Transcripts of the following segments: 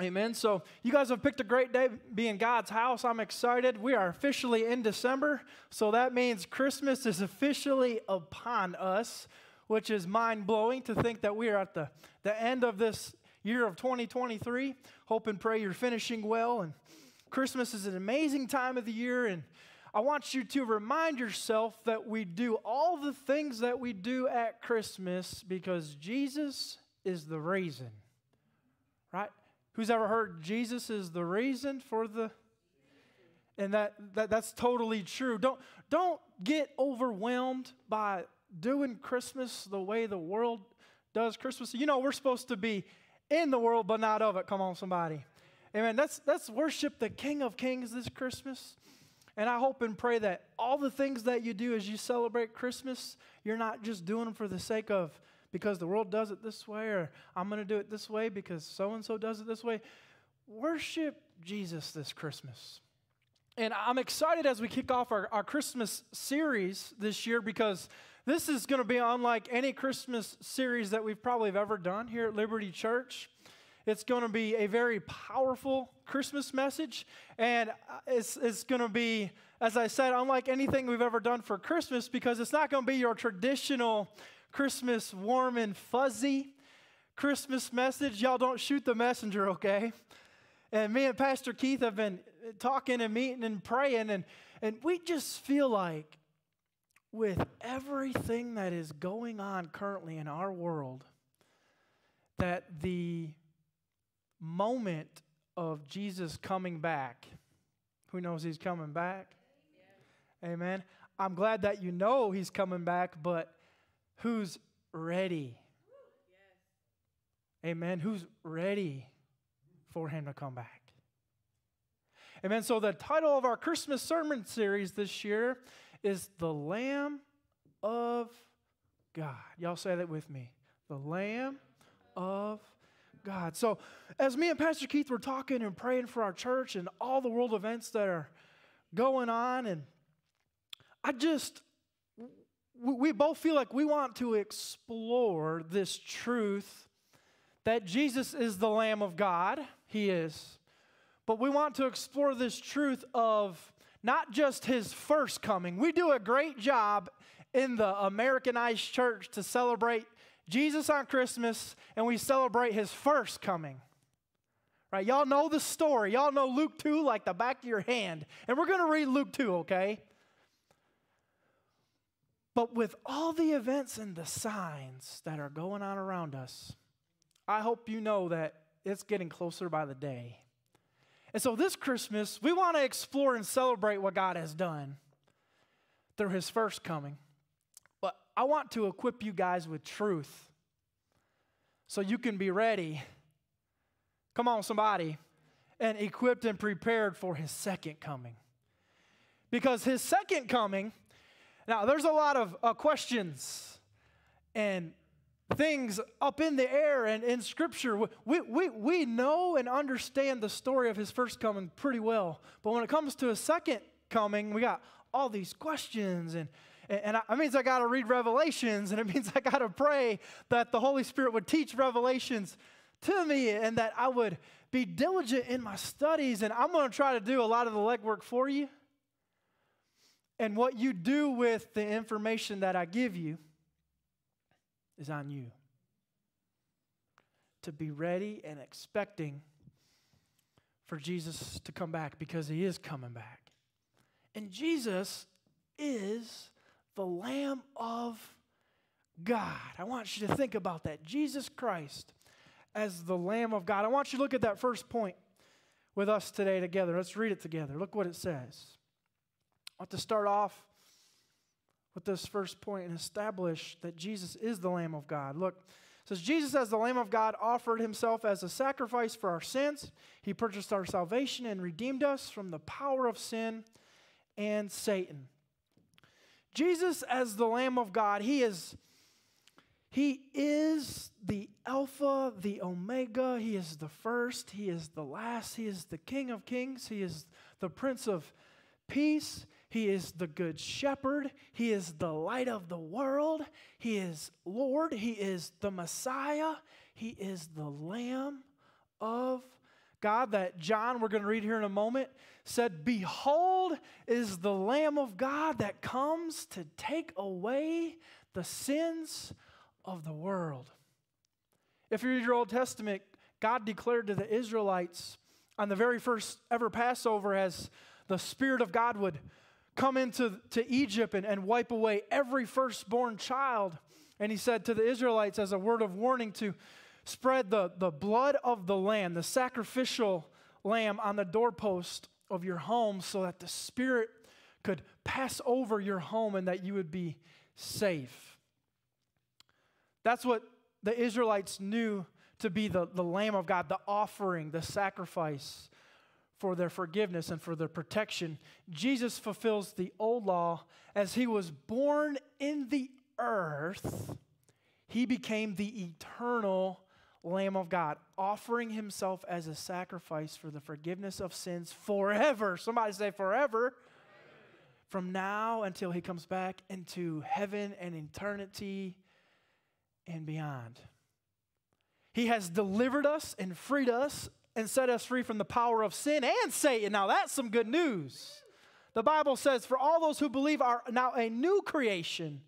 Amen. So, you guys have picked a great day being God's house. I'm excited. We are officially in December. So, that means Christmas is officially upon us, which is mind blowing to think that we are at the, the end of this year of 2023. Hope and pray you're finishing well. And Christmas is an amazing time of the year. And I want you to remind yourself that we do all the things that we do at Christmas because Jesus is the reason, right? Who's ever heard Jesus is the reason for the and that, that that's totally true. Don't don't get overwhelmed by doing Christmas the way the world does Christmas. You know, we're supposed to be in the world but not of it. Come on somebody. Amen. Let's let's worship the King of Kings this Christmas. And I hope and pray that all the things that you do as you celebrate Christmas, you're not just doing them for the sake of because the world does it this way, or I'm going to do it this way because so and so does it this way. Worship Jesus this Christmas. And I'm excited as we kick off our, our Christmas series this year because this is going to be unlike any Christmas series that we've probably ever done here at Liberty Church. It's going to be a very powerful Christmas message, and it's, it's going to be, as I said, unlike anything we've ever done for Christmas because it's not going to be your traditional Christmas warm and fuzzy Christmas message. Y'all don't shoot the messenger, okay? And me and Pastor Keith have been talking and meeting and praying, and, and we just feel like with everything that is going on currently in our world, that the moment of Jesus coming back, who knows he's coming back? Amen. I'm glad that you know he's coming back, but who's ready. Amen. Who's ready for him to come back? Amen. So, the title of our Christmas sermon series this year is The Lamb of God. Y'all say that with me. The Lamb of God. So, as me and Pastor Keith were talking and praying for our church and all the world events that are going on, and I just we both feel like we want to explore this truth that Jesus is the Lamb of God. He is. But we want to explore this truth of not just his first coming. We do a great job in the Americanized church to celebrate Jesus on Christmas and we celebrate his first coming. Right? Y'all know the story. Y'all know Luke 2 like the back of your hand. And we're going to read Luke 2, okay? But with all the events and the signs that are going on around us, I hope you know that it's getting closer by the day. And so this Christmas, we want to explore and celebrate what God has done through his first coming. But I want to equip you guys with truth so you can be ready. Come on, somebody. And equipped and prepared for his second coming. Because his second coming now, there's a lot of uh, questions and things up in the air and in Scripture. We, we, we know and understand the story of his first coming pretty well. But when it comes to his second coming, we got all these questions and and it means I got to read Revelations, and it means I got to pray that the Holy Spirit would teach Revelations to me and that I would be diligent in my studies. And I'm going to try to do a lot of the legwork for you. And what you do with the information that I give you is on you. To be ready and expecting for Jesus to come back because he is coming back. And Jesus is the Lamb of God. I want you to think about that. Jesus Christ as the Lamb of God. I want you to look at that first point with us today together. Let's read it together. Look what it says. Want to start off with this first point and establish that Jesus is the Lamb of God. Look, says Jesus as the Lamb of God offered himself as a sacrifice for our sins. He purchased our salvation and redeemed us from the power of sin and Satan. Jesus as the Lamb of God, he is he is the Alpha, the Omega. He is the first, He is the last. He is the King of Kings. He is the Prince of Peace. He is the good shepherd. He is the light of the world. He is Lord. He is the Messiah. He is the Lamb of God that John, we're going to read here in a moment, said, Behold, is the Lamb of God that comes to take away the sins of the world. If you read your Old Testament, God declared to the Israelites on the very first ever Passover as the Spirit of God would come into to Egypt and, and wipe away every firstborn child. And he said to the Israelites, as a word of warning, to spread the, the blood of the lamb, the sacrificial lamb, on the doorpost of your home so that the Spirit could pass over your home and that you would be safe. That's what the Israelites knew to be the, the Lamb of God, the offering, the sacrifice for their forgiveness and for their protection. Jesus fulfills the old law as he was born in the earth. He became the eternal Lamb of God, offering himself as a sacrifice for the forgiveness of sins forever. Somebody say forever. From now until he comes back into heaven and eternity and beyond. He has delivered us and freed us and set us free from the power of sin and Satan. Now, that's some good news. The Bible says, For all those who believe are now a new creation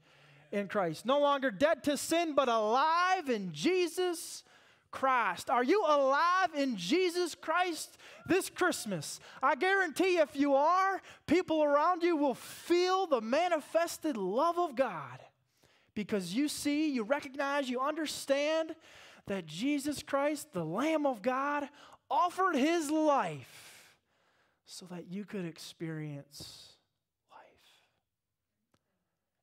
in Christ, no longer dead to sin, but alive in Jesus Christ. Are you alive in Jesus Christ this Christmas? I guarantee if you are, people around you will feel the manifested love of God because you see, you recognize, you understand that Jesus Christ, the Lamb of God, offered his life so that you could experience life.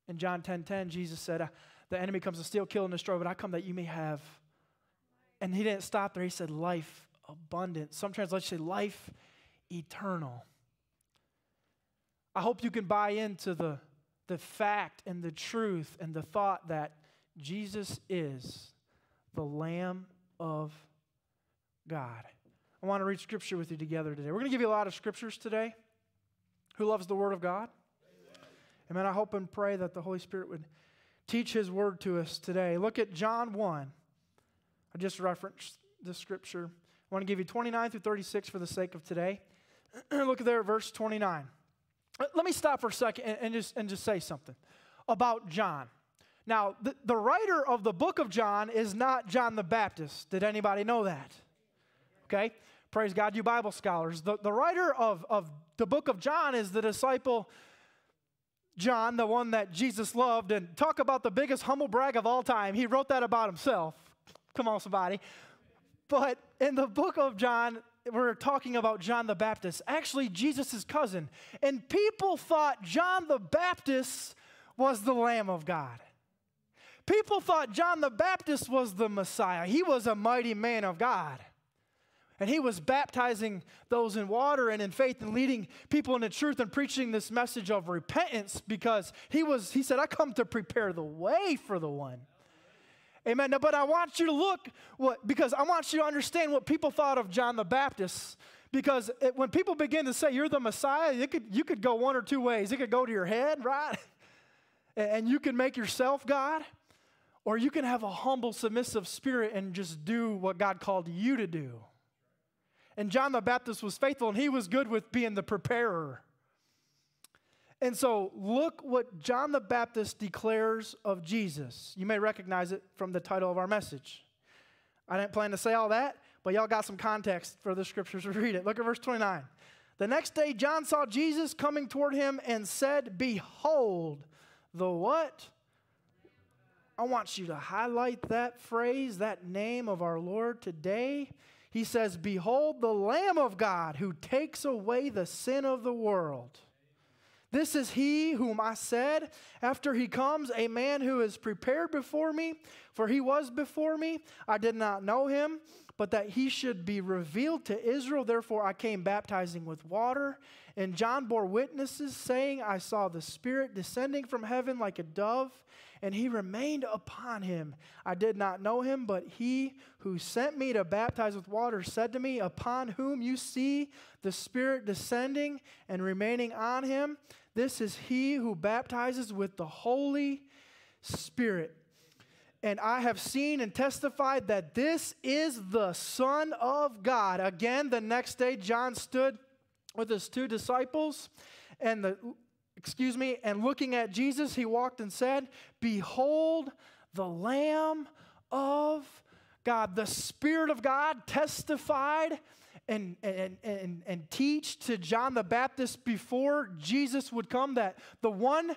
In John 10:10, 10, 10, Jesus said, The enemy comes to steal, kill, and destroy, but I come that you may have and he didn't stop there. He said, life abundant. Some translations say life eternal. I hope you can buy into the, the fact and the truth and the thought that Jesus is the Lamb of God. I want to read scripture with you together today. We're going to give you a lot of scriptures today. Who loves the Word of God? Amen. I hope and pray that the Holy Spirit would teach His Word to us today. Look at John 1. I just referenced the scripture. I want to give you 29 through 36 for the sake of today. Look there at verse 29. Let me stop for a second and, and, just, and just say something about John. Now, the, the writer of the book of John is not John the Baptist. Did anybody know that? Okay? Praise God, you Bible scholars. The, the writer of, of the book of John is the disciple John, the one that Jesus loved. And talk about the biggest humble brag of all time. He wrote that about himself. Come on, somebody. But in the book of John, we're talking about John the Baptist, actually Jesus' cousin. And people thought John the Baptist was the Lamb of God. People thought John the Baptist was the Messiah. He was a mighty man of God. And he was baptizing those in water and in faith and leading people into truth and preaching this message of repentance because he was he said I come to prepare the way for the one Amen. Now, but I want you to look what because I want you to understand what people thought of John the Baptist. Because it, when people begin to say you're the Messiah, you could, you could go one or two ways. It could go to your head, right? and you can make yourself God, or you can have a humble, submissive spirit and just do what God called you to do. And John the Baptist was faithful, and he was good with being the preparer. And so, look what John the Baptist declares of Jesus. You may recognize it from the title of our message. I didn't plan to say all that, but y'all got some context for the scriptures to read it. Look at verse 29. The next day, John saw Jesus coming toward him and said, Behold, the what? I want you to highlight that phrase, that name of our Lord today. He says, Behold, the Lamb of God who takes away the sin of the world. This is he whom I said, after he comes, a man who is prepared before me, for he was before me. I did not know him, but that he should be revealed to Israel. Therefore, I came baptizing with water. And John bore witnesses, saying, I saw the Spirit descending from heaven like a dove, and he remained upon him. I did not know him, but he who sent me to baptize with water said to me, Upon whom you see the Spirit descending and remaining on him, this is he who baptizes with the Holy Spirit. and I have seen and testified that this is the Son of God. Again, the next day, John stood with his two disciples, and the excuse me, and looking at Jesus, he walked and said, Behold the Lamb of God. The Spirit of God testified and, and, and, and teach to John the Baptist before Jesus would come that the one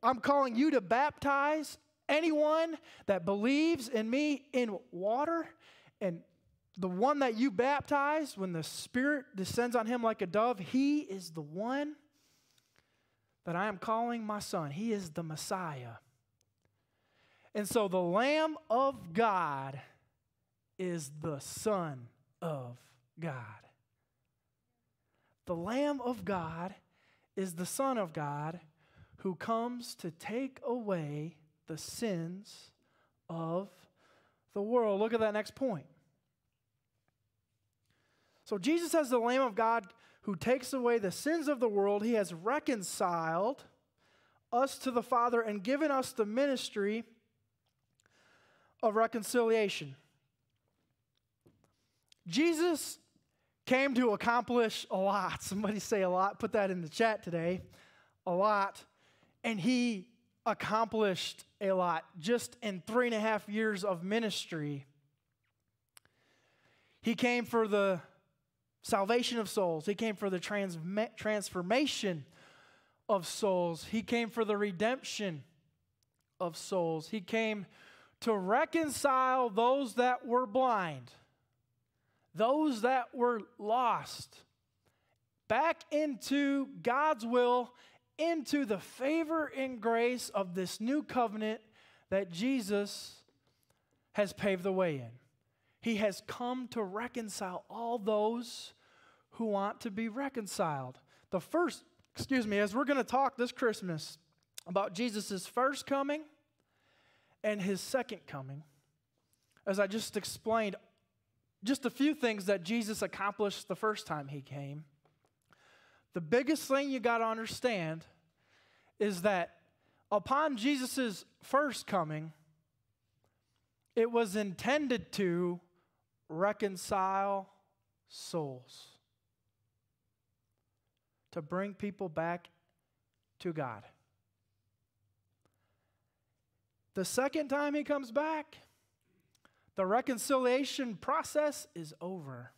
I'm calling you to baptize anyone that believes in me in water and the one that you baptize when the Spirit descends on him like a dove, he is the one that I am calling my son. He is the Messiah. And so the Lamb of God is the Son of God. The Lamb of God is the Son of God who comes to take away the sins of the world. Look at that next point. So, Jesus, as the Lamb of God who takes away the sins of the world, he has reconciled us to the Father and given us the ministry of reconciliation. Jesus came to accomplish a lot. Somebody say a lot. Put that in the chat today. A lot. And he accomplished a lot just in three and a half years of ministry. He came for the salvation of souls, he came for the trans- transformation of souls, he came for the redemption of souls, he came to reconcile those that were blind those that were lost back into God's will, into the favor and grace of this new covenant that Jesus has paved the way in. He has come to reconcile all those who want to be reconciled. The first, excuse me, as we're going to talk this Christmas about Jesus' first coming and his second coming, as I just explained, just a few things that Jesus accomplished the first time he came. The biggest thing you got to understand is that upon Jesus' first coming, it was intended to reconcile souls, to bring people back to God. The second time he comes back, the reconciliation process is over.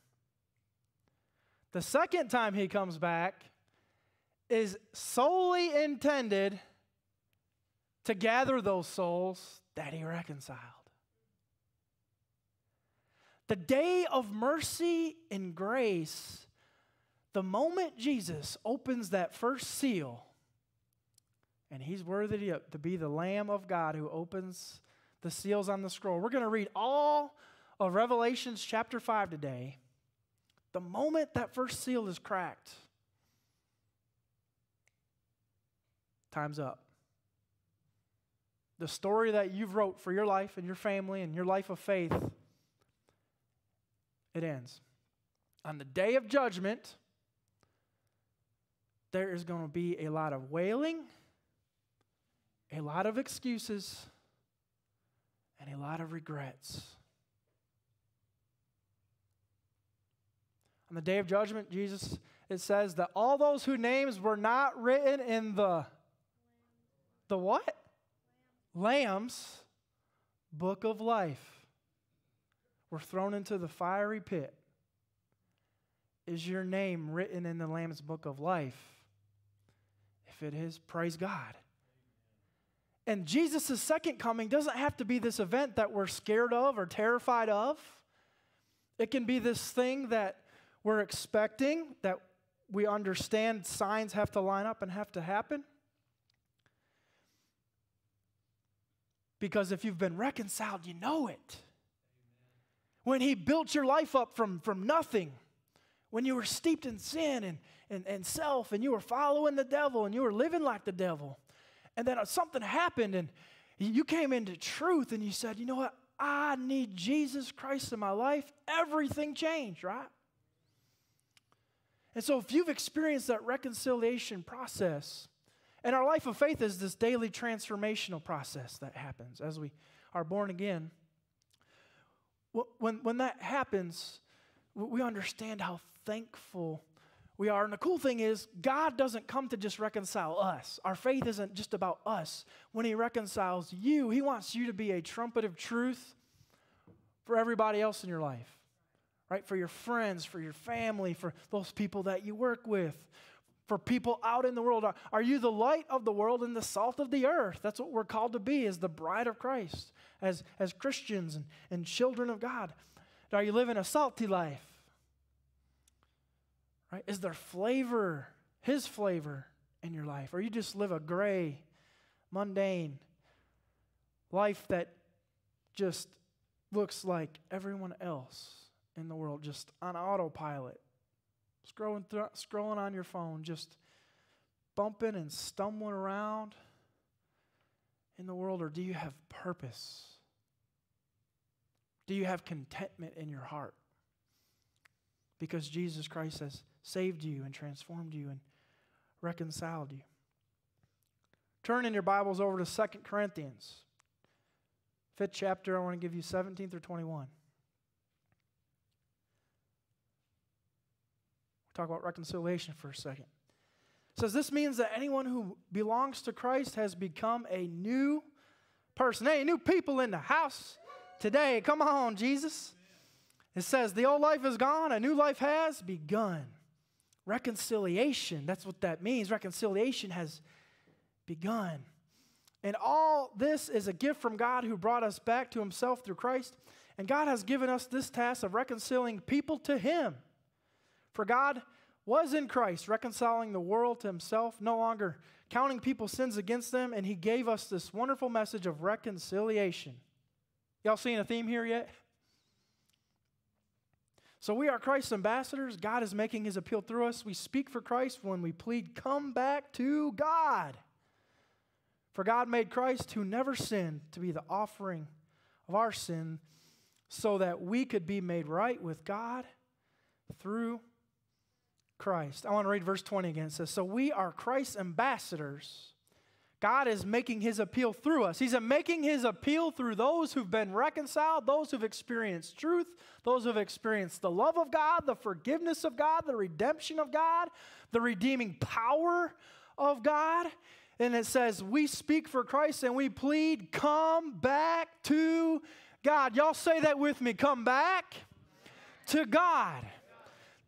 The second time he comes back is solely intended to gather those souls that he reconciled. The day of mercy and grace, the moment Jesus opens that first seal, and he's worthy to be the Lamb of God who opens the seals on the scroll. We're going to read all of Revelations chapter 5 today. The moment that first seal is cracked, time's up. The story that you've wrote for your life and your family and your life of faith, it ends. On the day of judgment, there is going to be a lot of wailing, a lot of excuses, and a lot of regrets. On the day of judgment, Jesus, it says that all those whose names were not written in the the what? Lamb's book of life were thrown into the fiery pit. Is your name written in the Lamb's book of life? If it is, praise God. And Jesus' second coming doesn't have to be this event that we're scared of or terrified of. It can be this thing that we're expecting, that we understand signs have to line up and have to happen. Because if you've been reconciled, you know it. When He built your life up from, from nothing, when you were steeped in sin and, and, and self, and you were following the devil and you were living like the devil, and then something happened and you came into truth and you said, you know what? I need Jesus Christ in my life. Everything changed, right? And so, if you've experienced that reconciliation process, and our life of faith is this daily transformational process that happens as we are born again, when, when that happens, we understand how thankful we are. And the cool thing is, God doesn't come to just reconcile us. Our faith isn't just about us. When He reconciles you, He wants you to be a trumpet of truth for everybody else in your life, right? For your friends, for your family, for those people that you work with, for people out in the world. Are, are you the light of the world and the salt of the earth? That's what we're called to be as the bride of Christ, as, as Christians and, and children of God. Are you living a salty life? Right? Is there flavor, His flavor in your life? Or you just live a gray, mundane life that just looks like everyone else in the world, just on autopilot, scrolling, through, scrolling on your phone, just bumping and stumbling around in the world? Or do you have purpose? Do you have contentment in your heart? Because Jesus Christ has saved you and transformed you and reconciled you. Turn in your Bibles over to Second Corinthians, fifth chapter. I want to give you 17 through 21. We'll talk about reconciliation for a second. It says this means that anyone who belongs to Christ has become a new person. Hey, new people in the house today. Come on, Jesus. It says the old life is gone, a new life has begun. Reconciliation, that's what that means. Reconciliation has begun. And all this is a gift from God who brought us back to himself through Christ. And God has given us this task of reconciling people to him. For God was in Christ, reconciling the world to himself, no longer counting people's sins against them, and he gave us this wonderful message of reconciliation. Y'all seeing a theme here yet? So we are Christ's ambassadors. God is making his appeal through us. We speak for Christ when we plead, Come back to God. For God made Christ, who never sinned, to be the offering of our sin so that we could be made right with God through Christ. I want to read verse 20 again. It says, So we are Christ's ambassadors God is making his appeal through us. He's making his appeal through those who've been reconciled, those who've experienced truth, those who've experienced the love of God, the forgiveness of God, the redemption of God, the redeeming power of God. And it says, We speak for Christ and we plead, come back to God. Y'all say that with me. Come back to God.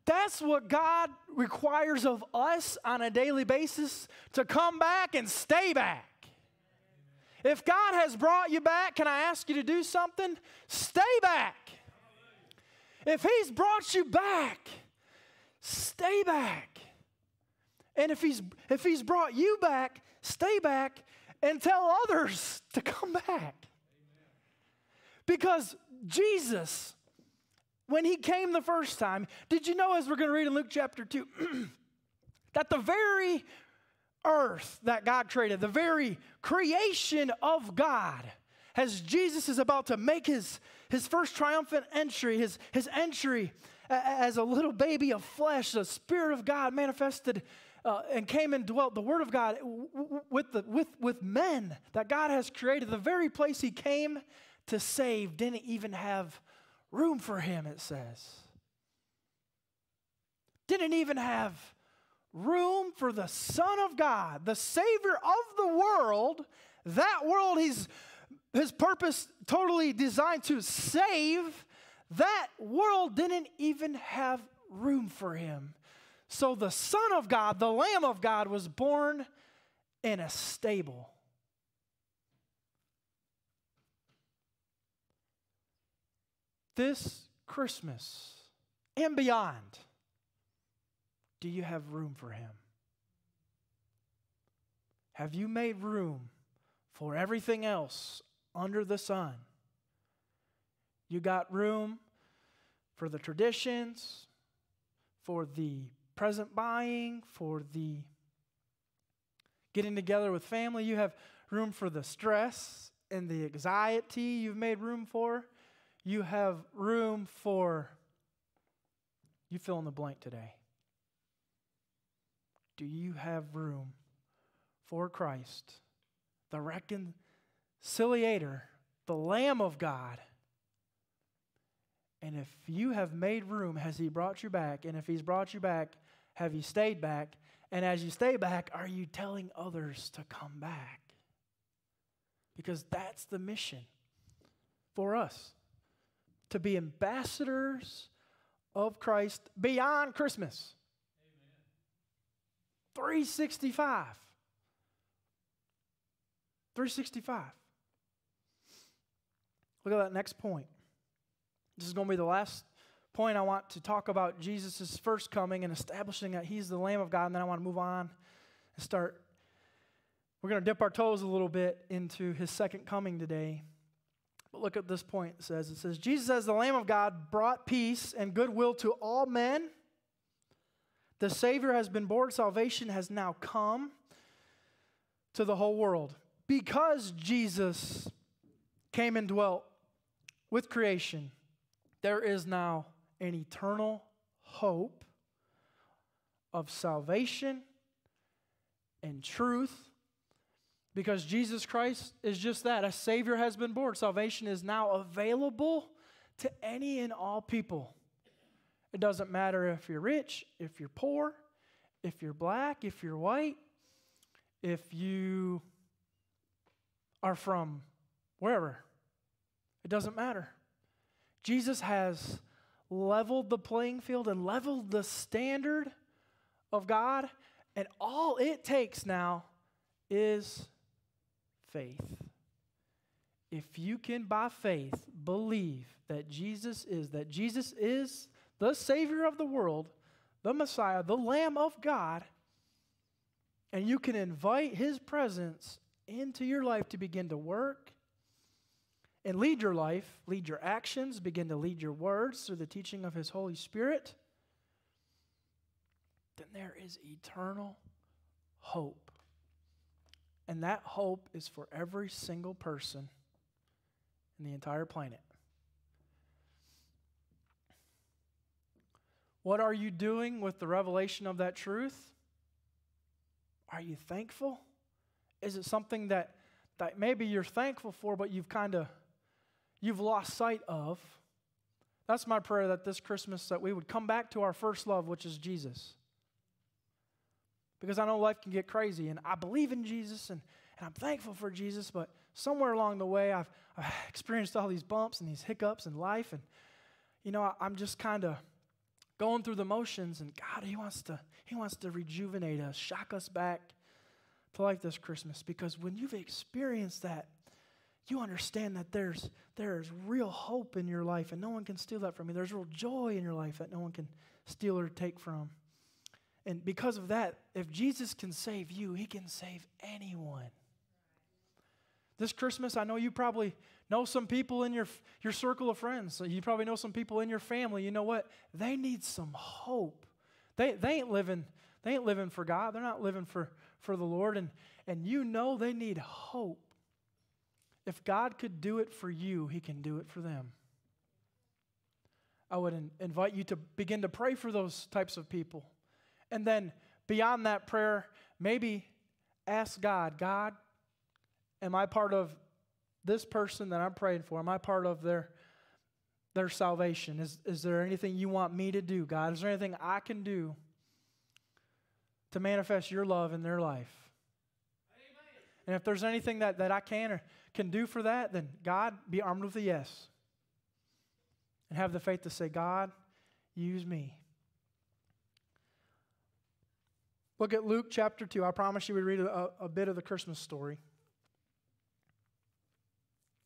That's what God requires of us on a daily basis to come back and stay back. If God has brought you back, can I ask you to do something? Stay back. If He's brought you back, stay back. And if He's if He's brought you back, stay back and tell others to come back. Because Jesus when he came the first time, did you know, as we're going to read in Luke chapter 2, that the very earth that God created, the very creation of God, as Jesus is about to make his, his first triumphant entry, his, his entry as a little baby of flesh, the Spirit of God manifested uh, and came and dwelt, the Word of God with, the, with, with men that God has created, the very place He came to save didn't even have room for him, it says. Didn't even have room for the Son of God, the Savior of the world. That world he's his purpose totally designed to save. That world didn't even have room for him. So the Son of God, the Lamb of God, was born in a stable. This Christmas and beyond, do you have room for Him? Have you made room for everything else under the sun? You got room for the traditions, for the present buying, for the getting together with family. You have room for the stress and the anxiety you've made room for you have room for, you fill in the blank today. Do you have room for Christ, the reconciliator the Lamb of God. And if you have made room, has He brought you back? And if He's brought you back, have you stayed back? And as you stay back, are you telling others to come back? Because that's the mission for us to be ambassadors of Christ beyond Christmas. Amen. 365. 365. Look at that next point. This is going to be the last point I want to talk about Jesus' first coming and establishing that he's the Lamb of God. And then I want to move on and start. We're going to dip our toes a little bit into his second coming today. But look at this point. It says, it says, Jesus as the Lamb of God brought peace and goodwill to all men. The Savior has been born. Salvation has now come to the whole world. Because Jesus came and dwelt with creation, there is now an eternal hope of salvation and truth because Jesus Christ is just that. A Savior has been born. Salvation is now available to any and all people. It doesn't matter if you're rich, if you're poor, if you're black, if you're white, if you are from wherever. It doesn't matter. Jesus has leveled the playing field and leveled the standard of God, and all it takes now is faith. If you can, by faith, believe that Jesus is, that Jesus is the Savior of the world, the Messiah, the Lamb of God, and you can invite His presence into your life to begin to work and lead your life, lead your actions, begin to lead your words through the teaching of His Holy Spirit, then there is eternal hope. And that hope is for every single person in the entire planet. What are you doing with the revelation of that truth? Are you thankful? Is it something that, that maybe you're thankful for, but you've kind of you've lost sight of. That's my prayer that this Christmas that we would come back to our first love, which is Jesus. Because I know life can get crazy, and I believe in Jesus, and, and I'm thankful for Jesus, but somewhere along the way, I've, I've experienced all these bumps and these hiccups in life, and you know, I, I'm just kind of going through the motions, and God, He wants to He wants to rejuvenate us, shock us back to life this Christmas. Because when you've experienced that, you understand that there's, there's real hope in your life and no one can steal that from you. There's real joy in your life that no one can steal or take from. And because of that, if Jesus can save you, he can save anyone. This Christmas, I know you probably know some people in your, your circle of friends. So you probably know some people in your family. You know what? They need some hope. They, they ain't living, they ain't living for God. They're not living for, for the Lord. And, and you know they need hope. If God could do it for you, He can do it for them. I would in- invite you to begin to pray for those types of people. And then beyond that prayer, maybe ask God, God, am I part of this person that I'm praying for? Am I part of their, their salvation? Is, is there anything you want me to do, God? Is there anything I can do to manifest your love in their life? Amen. And if there's anything that, that I can or can do for that, then God, be armed with a yes. And have the faith to say, God, use me. Look at Luke chapter 2. I promise you we read a, a bit of the Christmas story.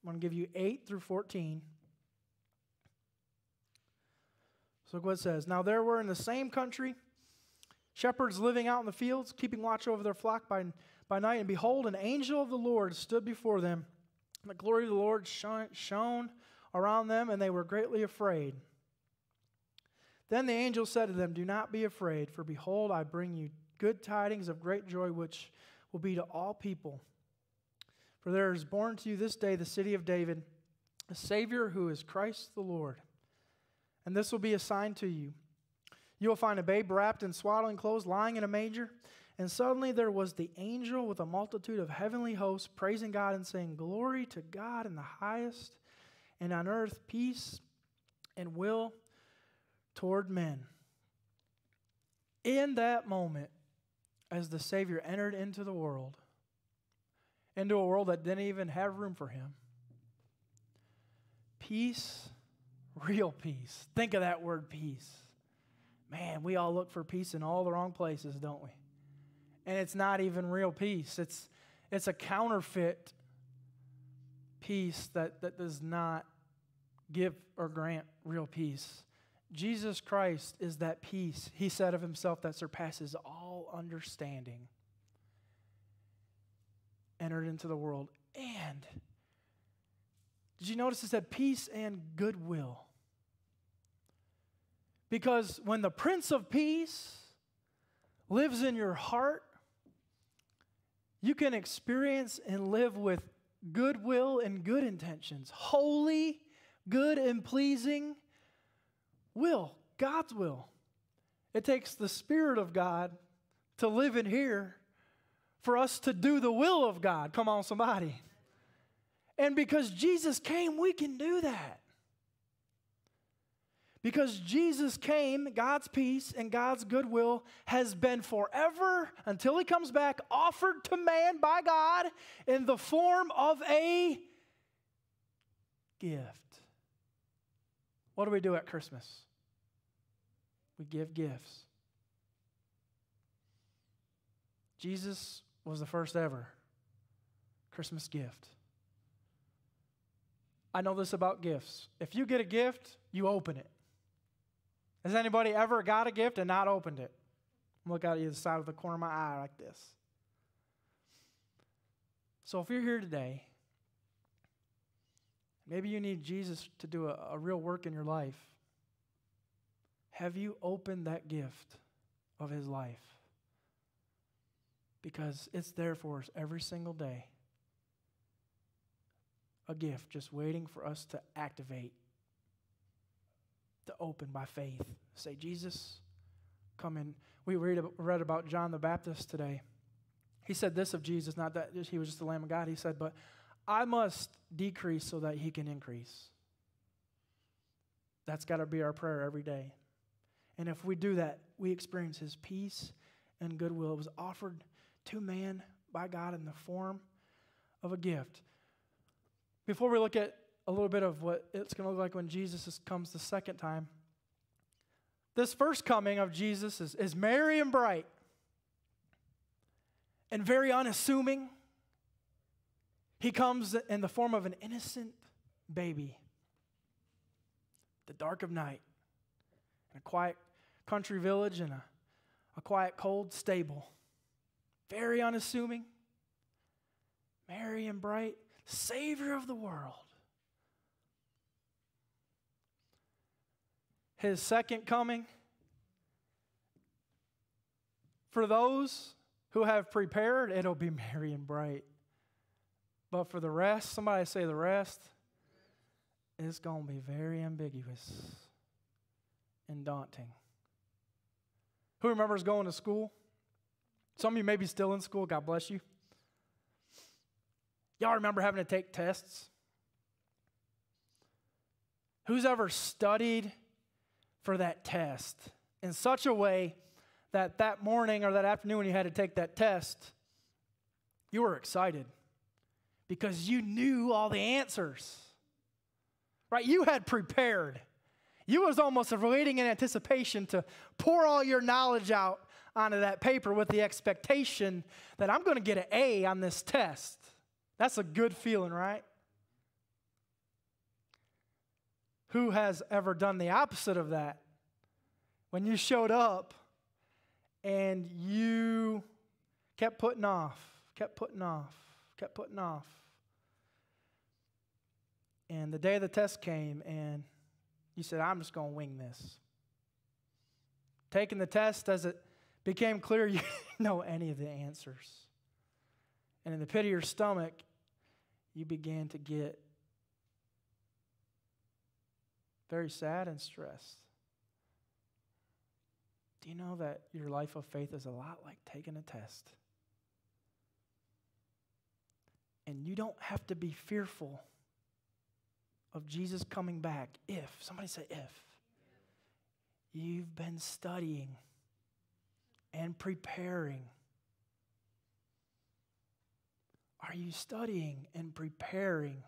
I'm going to give you 8 through 14. So look what it says. Now there were in the same country shepherds living out in the fields, keeping watch over their flock by, by night. And behold, an angel of the Lord stood before them the glory of the Lord shone around them, and they were greatly afraid. Then the angel said to them, Do not be afraid, for behold, I bring you good tidings of great joy, which will be to all people. For there is born to you this day the city of David, a Savior who is Christ the Lord. And this will be a sign to you. You will find a babe wrapped in swaddling clothes, lying in a manger. And suddenly there was the angel with a multitude of heavenly hosts praising God and saying, Glory to God in the highest, and on earth peace and will toward men. In that moment, as the Savior entered into the world, into a world that didn't even have room for him, peace, real peace. Think of that word peace. Man, we all look for peace in all the wrong places, don't we? And it's not even real peace. It's it's a counterfeit peace that, that does not give or grant real peace. Jesus Christ is that peace, he said of himself, that surpasses all understanding. Entered into the world. And did you notice it said peace and goodwill? Because when the Prince of Peace lives in your heart, you can experience and live with goodwill and good intentions, holy, good, and pleasing will, God's will. It takes the Spirit of God to live in here for us to do the will of God. Come on, somebody. And because Jesus came, we can do that. Because Jesus came, God's peace and God's goodwill has been forever until He comes back, offered to man by God in the form of a gift. What do we do at Christmas? We give gifts. Jesus was the first ever Christmas gift. I know this about gifts. If you get a gift, you open it. Has anybody ever got a gift and not opened it? Look out the side of the corner of my eye like this. So if you're here today, maybe you need Jesus to do a, a real work in your life. Have you opened that gift of his life? Because it's there for us every single day. A gift just waiting for us to activate to open by faith. Say, Jesus, come in. We read, read about John the Baptist today. He said this of Jesus, not that he was just the Lamb of God. He said, But I must decrease so that he can increase. That's got to be our prayer every day. And if we do that, we experience his peace and goodwill. It was offered to man by God in the form of a gift. Before we look at a little bit of what it's going to look like when Jesus comes the second time. This first coming of Jesus is, is merry and bright and very unassuming. He comes in the form of an innocent baby, the dark of night, in a quiet country village in a, a quiet, cold stable. Very unassuming, merry and bright, Savior of the world. his second coming. For those who have prepared, it'll be merry and bright. But for the rest, somebody say the rest, it's going to be very ambiguous and daunting. Who remembers going to school? Some of you may be still in school. God bless you. Y'all remember having to take tests? Who's ever studied for that test in such a way that that morning or that afternoon when you had to take that test, you were excited because you knew all the answers. Right? You had prepared. You was almost waiting in anticipation to pour all your knowledge out onto that paper with the expectation that I'm going to get an A on this test. That's a good feeling, right? Who has ever done the opposite of that? When you showed up and you kept putting off, kept putting off, kept putting off. And the day the test came, and you said, I'm just going to wing this. Taking the test as it became clear you didn't know any of the answers. And in the pit of your stomach, you began to get very sad and stressed. Do you know that your life of faith is a lot like taking a test? And you don't have to be fearful of Jesus coming back if, somebody say if, you've been studying and preparing. Are you studying and preparing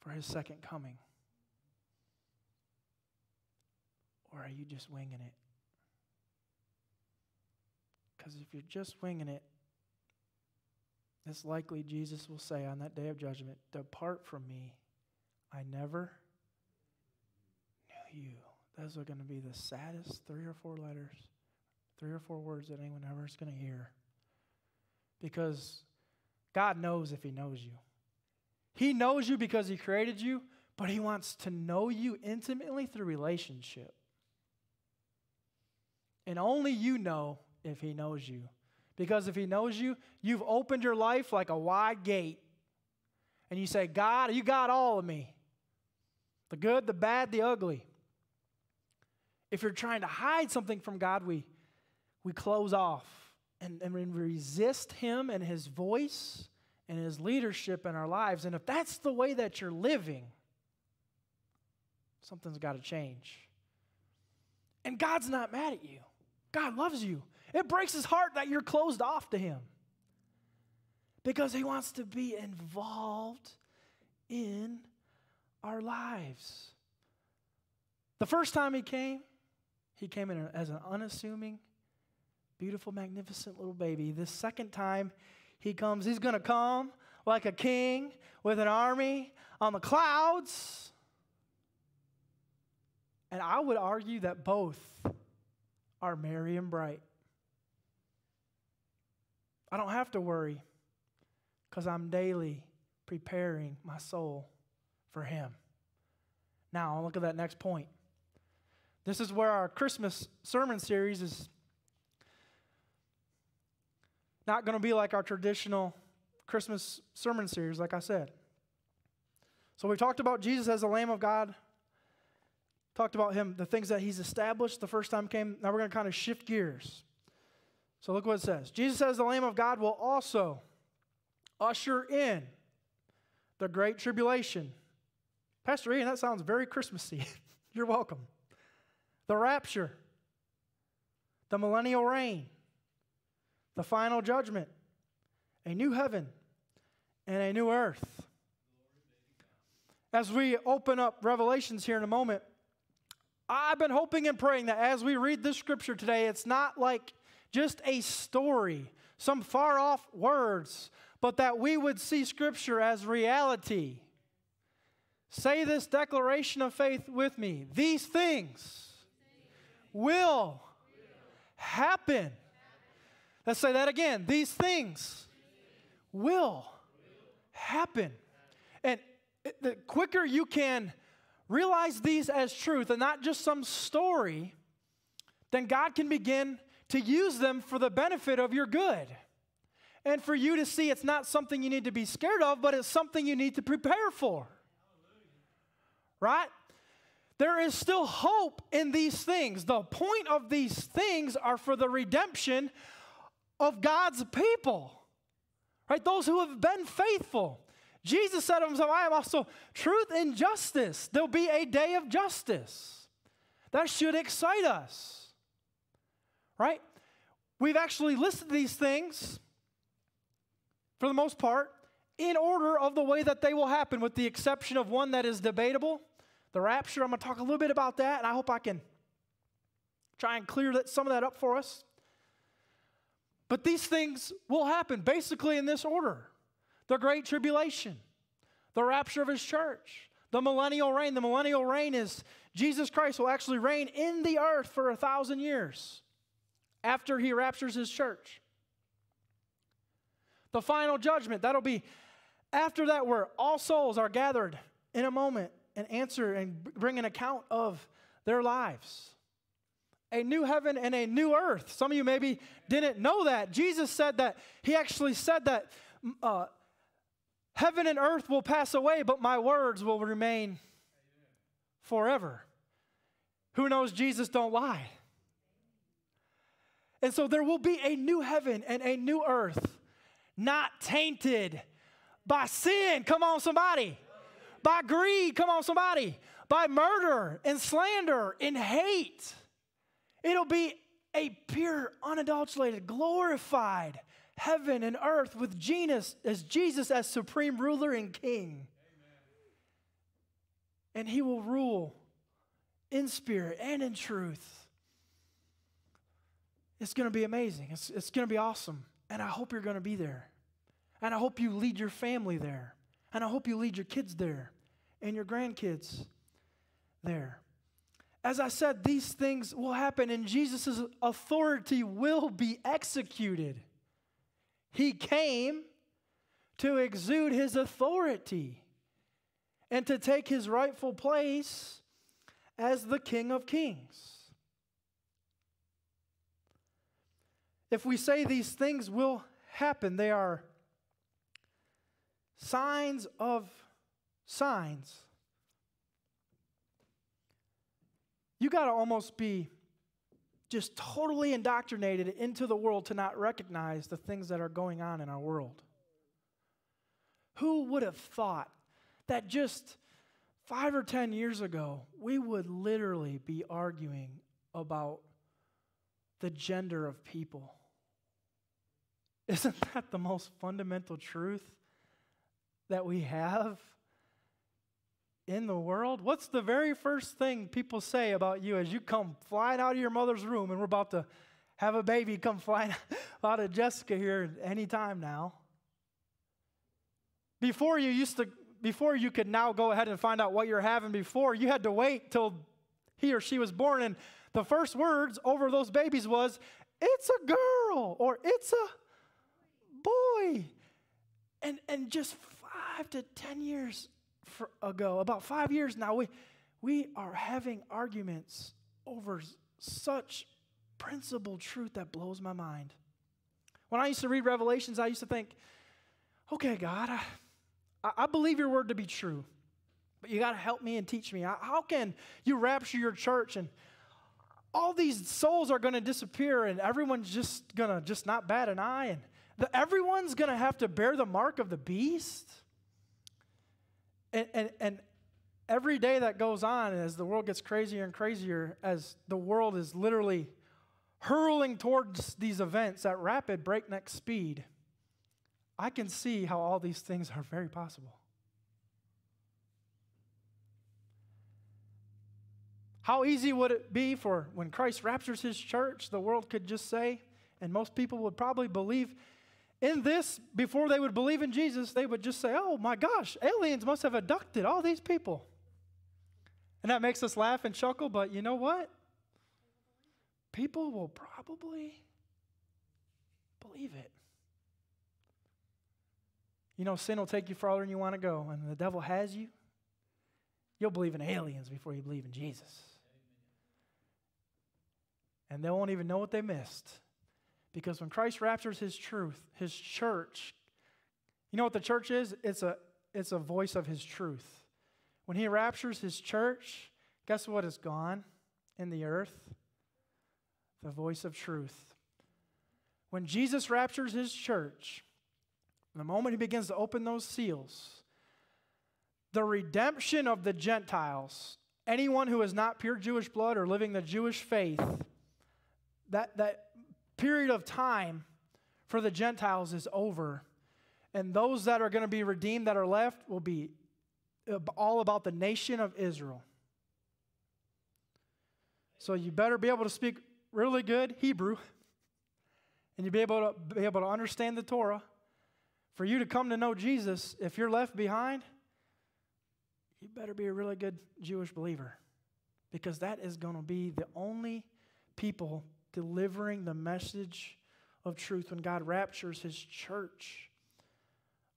for his second coming? Or are you just winging it? Because if you're just winging it, it's likely Jesus will say on that day of judgment, Depart from me. I never knew you. Those are going to be the saddest three or four letters, three or four words that anyone ever is going to hear. Because God knows if He knows you. He knows you because He created you, but He wants to know you intimately through relationship. And only you know if He knows you. Because if He knows you, you've opened your life like a wide gate. And you say, God, you got all of me the good, the bad, the ugly. If you're trying to hide something from God, we, we close off and, and we resist Him and His voice and His leadership in our lives. And if that's the way that you're living, something's got to change. And God's not mad at you, God loves you. It breaks His heart that you're closed off to Him because He wants to be involved in our lives. The first time He came, He came in as an unassuming, beautiful, magnificent little baby. The second time He comes, He's going to come like a king with an army on the clouds. And I would argue that both are merry and bright. I don't have to worry because I'm daily preparing my soul for Him. Now, look at that next point. This is where our Christmas sermon series is not going to be like our traditional Christmas sermon series, like I said. So we talked about Jesus as the Lamb of God, talked about Him, the things that He's established the first time came. Now we're going to kind of shift gears. So look what it says Jesus as the Lamb of God will also usher in the great tribulation. Pastor Ian, that sounds very Christmassy. You're welcome. The rapture, the millennial reign, the final judgment, a new heaven, and a new earth. As we open up Revelations here in a moment, I've been hoping and praying that as we read this scripture today, it's not like just a story, some far off words, but that we would see Scripture as reality. Say this declaration of faith with me. These things will happen. Let's say that again. These things will happen. And the quicker you can realize these as truth and not just some story, then God can begin to use them for the benefit of your good. And for you to see it's not something you need to be scared of, but it's something you need to prepare for. Right? There is still hope in these things. The point of these things are for the redemption of God's people. Right? Those who have been faithful. Jesus said of himself, I am also truth and justice. There'll be a day of justice. That should excite us right? We've actually listed these things, for the most part, in order of the way that they will happen, with the exception of one that is debatable the rapture. I'm going to talk a little bit about that, and I hope I can try and clear that, some of that up for us. But these things will happen basically in this order the Great Tribulation, the rapture of His church, the millennial reign. The millennial reign is Jesus Christ will actually reign in the earth for a thousand years after he raptures his church. The final judgment, that'll be after that, where all souls are gathered in a moment and answer and bring an account of their lives. A new heaven and a new earth. Some of you maybe didn't know that. Jesus said that, he actually said that uh, heaven and earth will pass away, but my words will remain forever. Who knows Jesus don't lie? And so there will be a new heaven and a new earth, not tainted by sin. Come on, somebody. By greed. Come on, somebody. By murder and slander and hate. It'll be a pure, unadulterated, glorified heaven and earth with Jesus as Jesus as supreme ruler and king. And he will rule in spirit and in truth. It's going to be amazing. It's, it's going to be awesome. And I hope you're going to be there. And I hope you lead your family there. And I hope you lead your kids there and your grandkids there. As I said, these things will happen and Jesus' authority will be executed. He came to exude his authority and to take his rightful place as the King of Kings. If we say these things will happen, they are signs of signs. You got to almost be just totally indoctrinated into the world to not recognize the things that are going on in our world. Who would have thought that just five or ten years ago, we would literally be arguing about the gender of people? Isn't that the most fundamental truth that we have in the world? What's the very first thing people say about you as you come flying out of your mother's room and we're about to have a baby come flying out of Jessica here anytime now? Before you used to before you could now go ahead and find out what you're having before, you had to wait till he or she was born and the first words over those babies was, "It's a girl" or "It's a boy. And, and just five to 10 years for, ago, about five years now, we, we are having arguments over such principled truth that blows my mind. When I used to read Revelations, I used to think, okay, God, I, I believe your word to be true, but you got to help me and teach me. How can you rapture your church and all these souls are going to disappear and everyone's just going to just not bat an eye and that everyone's going to have to bear the mark of the beast. And, and, and every day that goes on, as the world gets crazier and crazier, as the world is literally hurling towards these events at rapid breakneck speed, I can see how all these things are very possible. How easy would it be for when Christ raptures his church, the world could just say, and most people would probably believe in this, before they would believe in Jesus, they would just say, Oh my gosh, aliens must have abducted all these people. And that makes us laugh and chuckle, but you know what? People will probably believe it. You know, sin will take you farther than you want to go, and the devil has you. You'll believe in aliens before you believe in Jesus. And they won't even know what they missed. Because when Christ raptures his truth, his church, you know what the church is? It's a, it's a voice of his truth. When he raptures his church, guess what is gone in the earth? The voice of truth. When Jesus raptures his church, the moment he begins to open those seals, the redemption of the Gentiles, anyone who is not pure Jewish blood or living the Jewish faith, that, that period of time for the Gentiles is over. And those that are going to be redeemed that are left will be all about the nation of Israel. So you better be able to speak really good Hebrew and you be able to be able to understand the Torah. For you to come to know Jesus, if you're left behind, you better be a really good Jewish believer because that is going to be the only people delivering the message of truth when God raptures his church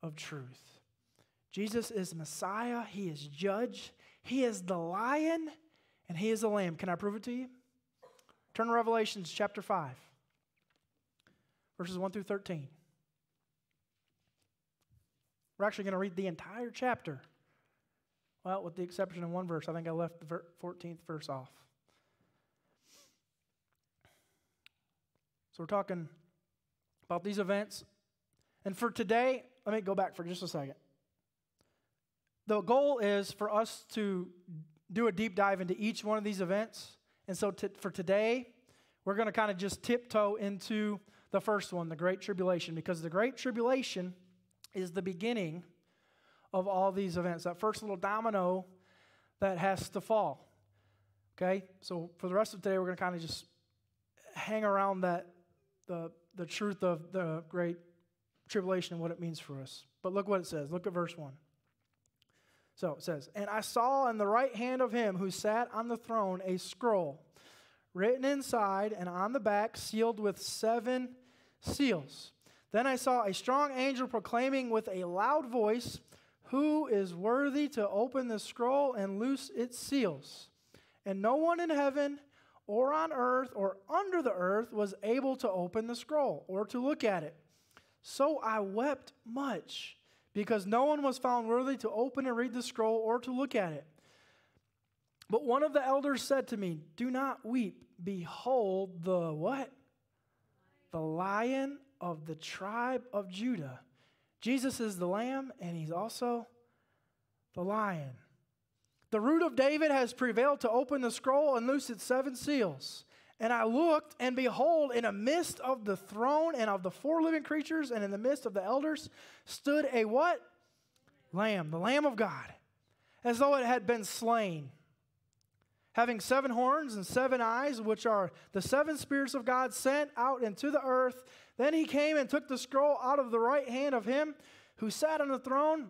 of truth. Jesus is Messiah, he is judge, he is the lion, and he is the lamb. Can I prove it to you? Turn to Revelations chapter 5, verses 1 through 13. We're actually going to read the entire chapter. Well, with the exception of one verse. I think I left the 14th verse off. So we're talking about these events. And for today, let me go back for just a second. The goal is for us to do a deep dive into each one of these events. And so for today, we're going to kind of just tiptoe into the first one, the Great Tribulation, because the Great Tribulation is the beginning of all these events. That first little domino that has to fall. Okay? So for the rest of today, we're going to kind of just hang around that the, the truth of the Great Tribulation and what it means for us. But look what it says. Look at verse 1. So it says, And I saw in the right hand of him who sat on the throne a scroll written inside and on the back, sealed with seven seals. Then I saw a strong angel proclaiming with a loud voice, Who is worthy to open the scroll and loose its seals? And no one in heaven or on earth or under the earth was able to open the scroll or to look at it. So I wept much because no one was found worthy to open and read the scroll or to look at it. But one of the elders said to me, Do not weep. Behold, the what? The lion of the tribe of Judah. Jesus is the lamb, and he's also the lion. The root of David has prevailed to open the scroll and loose its seven seals. And I looked, and behold, in the midst of the throne and of the four living creatures, and in the midst of the elders, stood a what? Lamb, the Lamb of God, as though it had been slain having seven horns and seven eyes, which are the seven spirits of God sent out into the earth. Then he came and took the scroll out of the right hand of him who sat on the throne.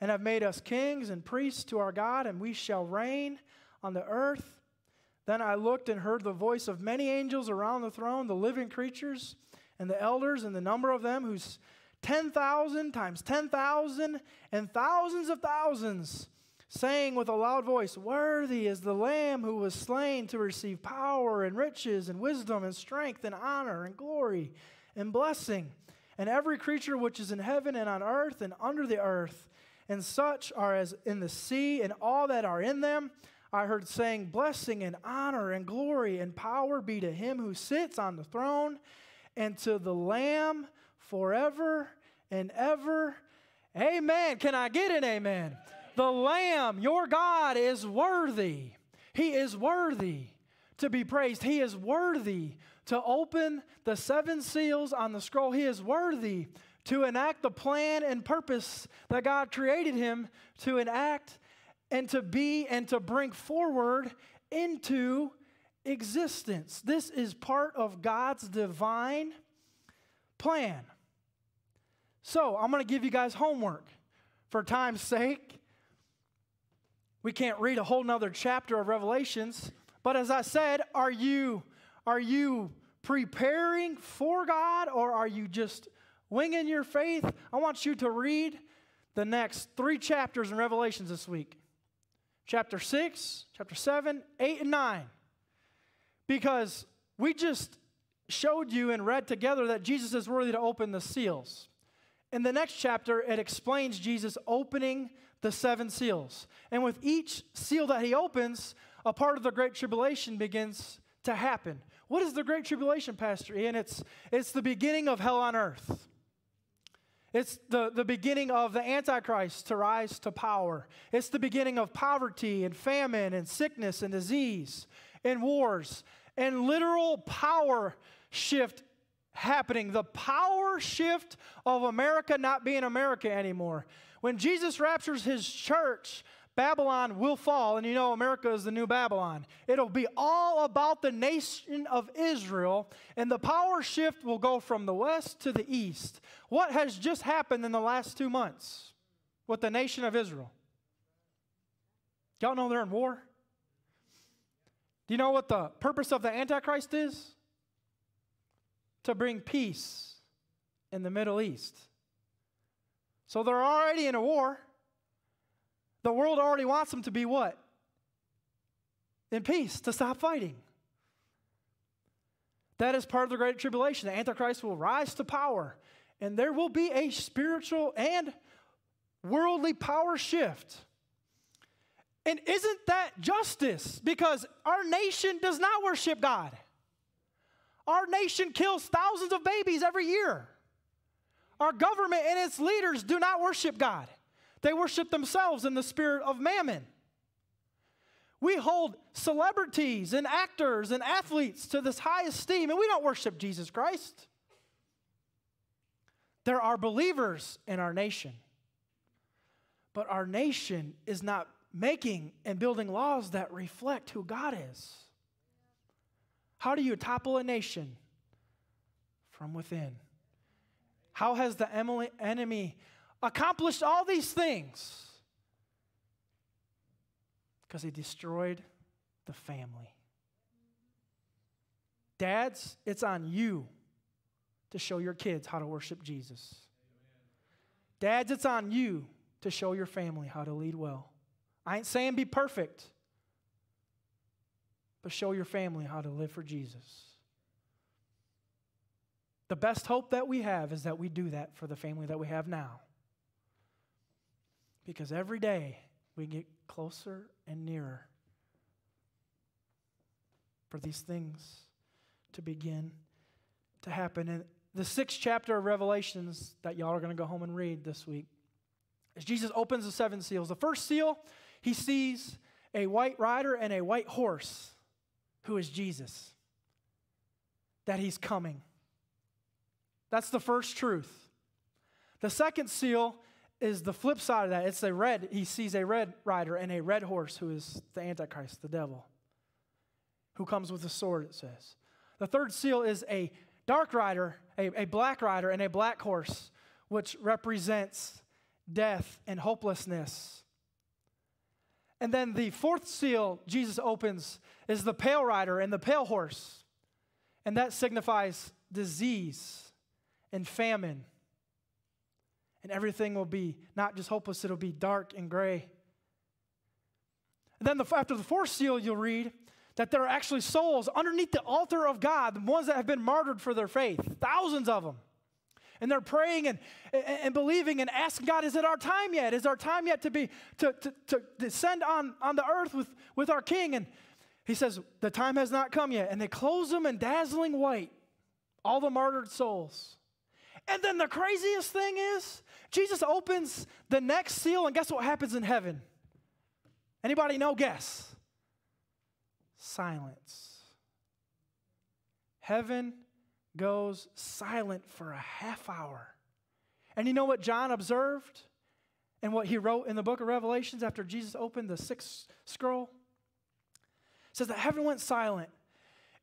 and have made us kings and priests to our God, and we shall reign on the earth. Then I looked and heard the voice of many angels around the throne, the living creatures and the elders, and the number of them who's 10,000 times 10,000 and thousands of thousands saying with a loud voice, Worthy is the Lamb who was slain to receive power and riches and wisdom and strength and honor and glory and blessing. And every creature which is in heaven and on earth and under the earth, and such are as in the sea and all that are in them, I heard saying, Blessing and honor and glory and power be to him who sits on the throne and to the Lamb forever and ever. Amen. Can I get an amen? The Lamb, your God, is worthy. He is worthy to be praised. He is worthy to open the seven seals on the scroll. He is worthy to enact the plan and purpose that God created him to enact and to be and to bring forward into existence. This is part of God's divine plan. So, I'm going to give you guys homework for time's sake. We can't read a whole nother chapter of Revelations, but as I said, are you are you preparing for God or are you just winging your faith? I want you to read the next 3 chapters in Revelations this week. Chapter 6, chapter 7, 8 and 9. Because we just showed you and read together that Jesus is worthy to open the seals. In the next chapter, it explains Jesus opening the seven seals. And with each seal that he opens, a part of the Great Tribulation begins to happen. What is the Great Tribulation, Pastor Ian? It's, it's the beginning of hell on earth. It's the, the beginning of the Antichrist to rise to power. It's the beginning of poverty and famine and sickness and disease and wars and literal power shift happening. The power shift of America not being America anymore. When Jesus raptures his church, Babylon will fall, and you know America is the new Babylon. It'll be all about the nation of Israel, and the power shift will go from the west to the east. What has just happened in the last two months with the nation of Israel? Y'all know they're in war? Do you know what the purpose of the Antichrist is? To bring peace in the Middle East. So they're already in a war. The world already wants them to be what? In peace, to stop fighting. That is part of the Great Tribulation. The Antichrist will rise to power, and there will be a spiritual and worldly power shift. And isn't that justice? Because our nation does not worship God. Our nation kills thousands of babies every year. Our government and its leaders do not worship God, they worship themselves in the spirit of mammon. We hold celebrities and actors and athletes to this high esteem, and we don't worship Jesus Christ. There are believers in our nation, but our nation is not making and building laws that reflect who God is. How do you topple a nation? From within. How has the enemy accomplished all these things? Because he destroyed the family. Dads, it's on you to show your kids how to worship Jesus. Dads, it's on you to show your family how to lead well. I ain't saying be perfect, but show your family how to live for Jesus. The best hope that we have is that we do that for the family that we have now. Because every day we get closer and nearer for these things to begin to happen. And the sixth chapter of Revelations that y'all are going to go home and read this week, as Jesus opens the seven seals, the first seal, he sees a white rider and a white horse who is Jesus, that he's coming. That's the first truth. The second seal is the flip side of that. It's a red, he sees a red rider and a red horse who is the Antichrist, the devil, who comes with a sword, it says. The third seal is a dark rider, a, a black rider, and a black horse, which represents death and hopelessness. And then the fourth seal Jesus opens is the pale rider and the pale horse. And that signifies disease and famine. And everything will be not just hopeless, it'll be dark and gray. And then the, after the fourth seal, you'll read that there are actually souls underneath the altar of God, the ones that have been martyred for their faith, thousands of them. And they're praying and, and, and believing and asking God, is it our time yet? Is our time yet to be to, to, to descend on, on the earth with, with our king? And he says, the time has not come yet. And they clothe them in dazzling white, all the martyred souls. And then the craziest thing is, Jesus opens the next seal, and guess what happens in heaven? Anybody know? Guess. Silence. Heaven goes silent for a half hour. And you know what John observed and what he wrote in the book of Revelations after Jesus opened the sixth scroll? It says that heaven went silent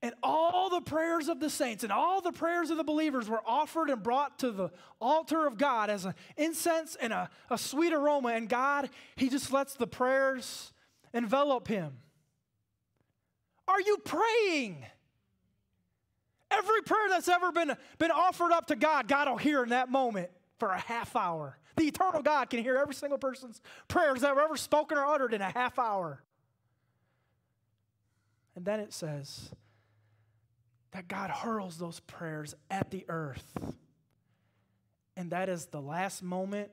and all the prayers of the saints and all the prayers of the believers were offered and brought to the altar of God as an incense and a, a sweet aroma. And God, He just lets the prayers envelop Him. Are you praying? Every prayer that's ever been, been offered up to God, God will hear in that moment for a half hour. The eternal God can hear every single person's prayers that were ever spoken or uttered in a half hour. And then it says that God hurls those prayers at the earth. And that is the last moment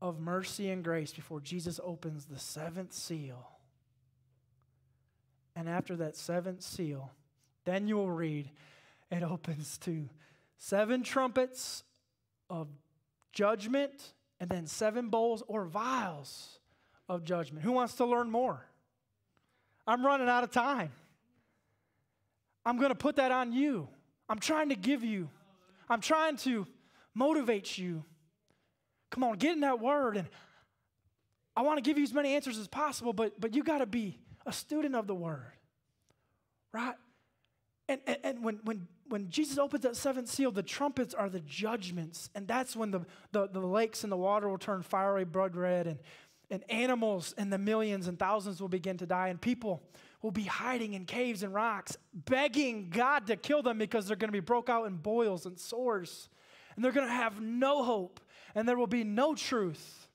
of mercy and grace before Jesus opens the seventh seal. And after that seventh seal, then you will read, it opens to seven trumpets of judgment and then seven bowls or vials of judgment. Who wants to learn more? I'm running out of time. I'm going to put that on you. I'm trying to give you, I'm trying to motivate you. Come on, get in that word. And I want to give you as many answers as possible, but, but you got to be a student of the word, right? And, and, and, when, when, when Jesus opens that seventh seal, the trumpets are the judgments. And that's when the, the, the lakes and the water will turn fiery blood red, and, and animals and the millions and thousands will begin to die, and people will be hiding in caves and rocks, begging God to kill them because they're going to be broke out in boils and sores. and they're going to have no hope, and there will be no truth.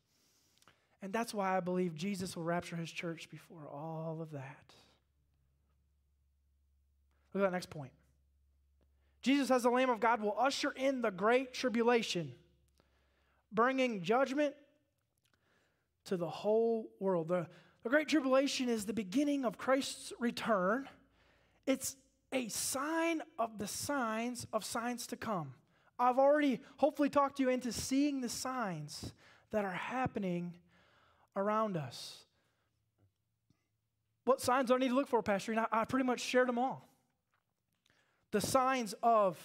And that's why I believe Jesus will rapture his church before all of that. Look at that next point. Jesus, as the Lamb of God, will usher in the great tribulation, bringing judgment to the whole world. The, the great tribulation is the beginning of Christ's return. It's a sign of the signs of signs to come. I've already hopefully talked you into seeing the signs that are happening around us. What signs do I need to look for, Pastor? And I, I pretty much shared them all. The signs of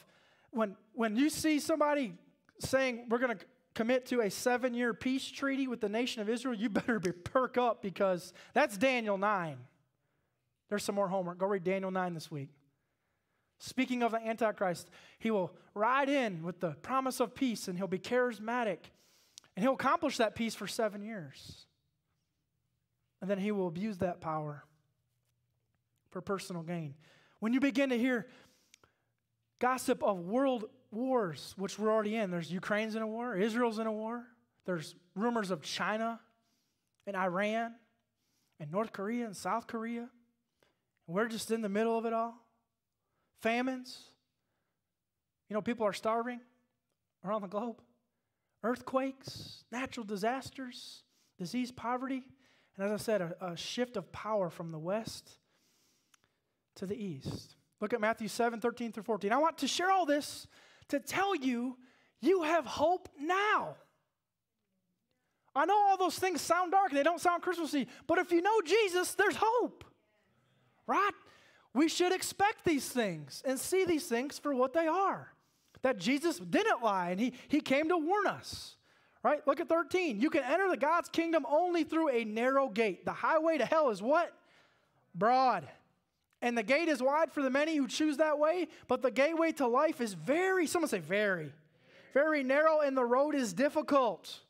when, when you see somebody saying we're going to commit to a seven year peace treaty with the nation of Israel, you better be perk up because that's Daniel 9. There's some more homework. Go read Daniel 9 this week. Speaking of the Antichrist, he will ride in with the promise of peace and he'll be charismatic and he'll accomplish that peace for seven years. And then he will abuse that power for personal gain. When you begin to hear gossip of world wars, which we're already in, there's Ukraine's in a war, Israel's in a war, there's rumors of China and Iran and North Korea and South Korea. We're just in the middle of it all famines. You know, people are starving around the globe, earthquakes, natural disasters, disease, poverty, and as I said, a, a shift of power from the west to the east. Look at Matthew 7 13 through 14. I want to share all this to tell you you have hope now. I know all those things sound dark, they don't sound Christmassy, but if you know Jesus, there's hope. Right? we should expect these things and see these things for what they are. That Jesus didn't lie and he, he came to warn us. Right? Look at 13. You can enter the God's kingdom only through a narrow gate. The highway to hell is what? Broad. And the gate is wide for the many who choose that way, but the gateway to life is very, someone say very, very narrow, and the road is difficult.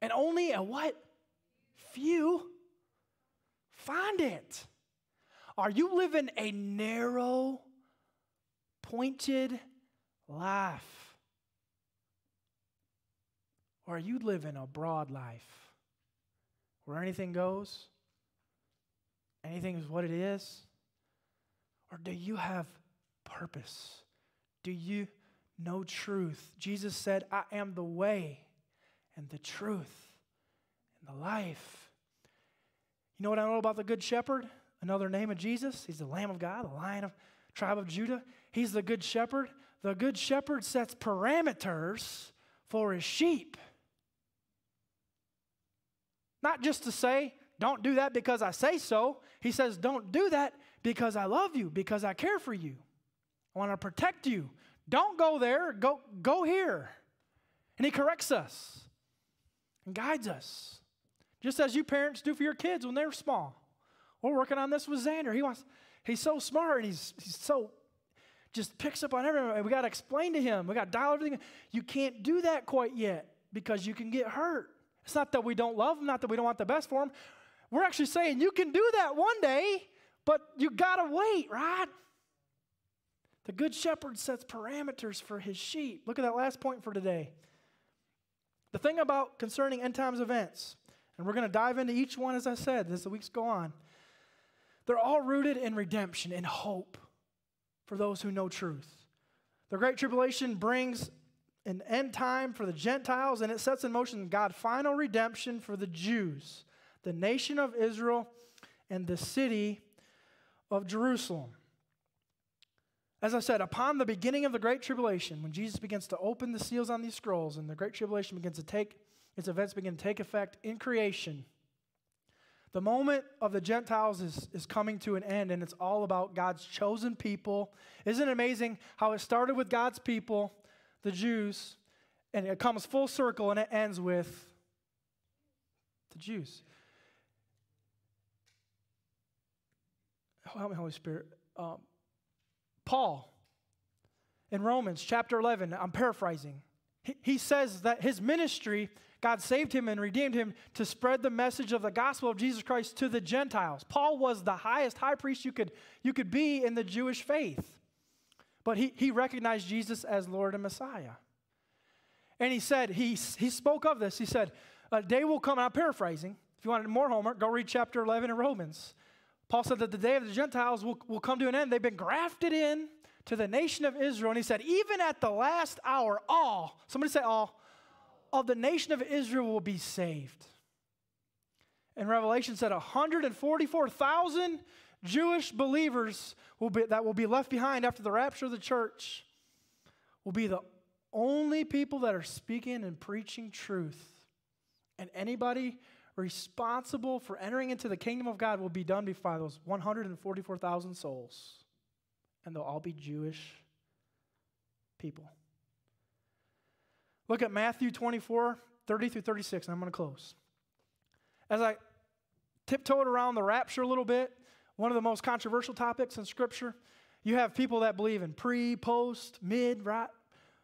And only a what? Few find it. Are you living a narrow, pointed life? Or are you living a broad life where anything goes? Anything is what it is? Or do you have purpose? Do you know truth? Jesus said, I am the way and the truth and the life. You know what I know about the Good Shepherd? Another name of Jesus, he's the Lamb of God, the Lion of tribe of Judah. He's the good shepherd. The good shepherd sets parameters for his sheep. Not just to say, don't do that because I say so. He says, don't do that because I love you, because I care for you. I want to protect you. Don't go there, go, go here. And he corrects us and guides us, just as you parents do for your kids when they're small. We're working on this with Xander. He wants, he's so smart and he's, he's so, just picks up on everything. We got to explain to him. We got to dial everything. You can't do that quite yet because you can get hurt. It's not that we don't love him, not that we don't want the best for him. We're actually saying you can do that one day, but you got to wait, right? The good shepherd sets parameters for his sheep. Look at that last point for today. The thing about concerning end times events, and we're going to dive into each one as I said as the weeks go on. They're all rooted in redemption and hope for those who know truth. The Great Tribulation brings an end time for the Gentiles and it sets in motion God's final redemption for the Jews, the nation of Israel, and the city of Jerusalem. As I said, upon the beginning of the Great Tribulation, when Jesus begins to open the seals on these scrolls and the Great Tribulation begins to take, its events begin to take effect in creation, the moment of the Gentiles is, is coming to an end, and it's all about God's chosen people. Isn't it amazing how it started with God's people, the Jews, and it comes full circle and it ends with the Jews? Help me, Holy Spirit. Um, Paul in Romans chapter 11, I'm paraphrasing, he, he says that his ministry God saved him and redeemed him to spread the message of the gospel of Jesus Christ to the Gentiles. Paul was the highest high priest you could, you could be in the Jewish faith. But he, he recognized Jesus as Lord and Messiah. And he said, he, he spoke of this. He said, A day will come, I'm paraphrasing. If you wanted more homework, go read chapter 11 in Romans. Paul said that the day of the Gentiles will, will come to an end. They've been grafted in to the nation of Israel. And he said, even at the last hour, all, somebody say all, of the nation of Israel will be saved. And Revelation said 144,000 Jewish believers will be, that will be left behind after the rapture of the church will be the only people that are speaking and preaching truth. And anybody responsible for entering into the kingdom of God will be done before those 144,000 souls. And they'll all be Jewish people. Look at Matthew 24, 30 through 36, and I'm going to close. As I tiptoed around the rapture a little bit, one of the most controversial topics in Scripture, you have people that believe in pre, post, mid, right?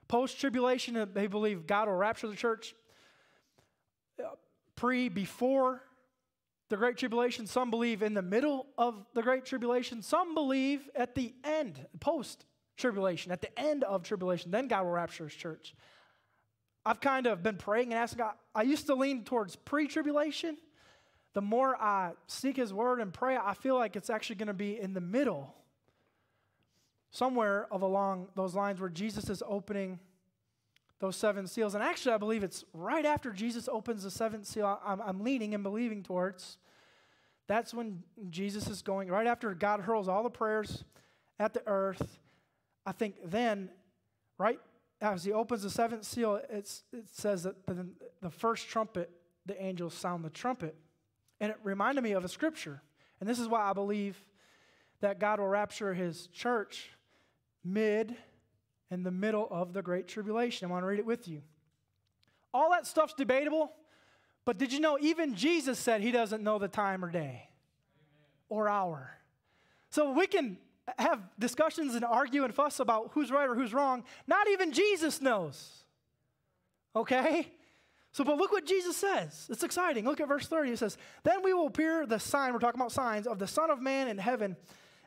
Post tribulation, they believe God will rapture the church pre, before the Great Tribulation. Some believe in the middle of the Great Tribulation. Some believe at the end, post tribulation, at the end of tribulation. Then God will rapture his church. I've kind of been praying and asking God. I used to lean towards pre tribulation. The more I seek his word and pray, I feel like it's actually going to be in the middle, somewhere of along those lines where Jesus is opening those seven seals. And actually, I believe it's right after Jesus opens the seventh seal, I'm, I'm leaning and believing towards. That's when Jesus is going, right after God hurls all the prayers at the earth. I think then, right as he opens the seventh seal, it says that the, the first trumpet, the angels sound the trumpet. And it reminded me of a scripture. And this is why I believe that God will rapture his church mid in the middle of the Great Tribulation. I want to read it with you. All that stuff's debatable, but did you know even Jesus said he doesn't know the time or day Amen. or hour? So we can have discussions and argue and fuss about who's right or who's wrong. Not even Jesus knows. Okay? So, but look what Jesus says. It's exciting. Look at verse 30. It says, Then we will appear the sign, we're talking about signs, of the Son of Man in heaven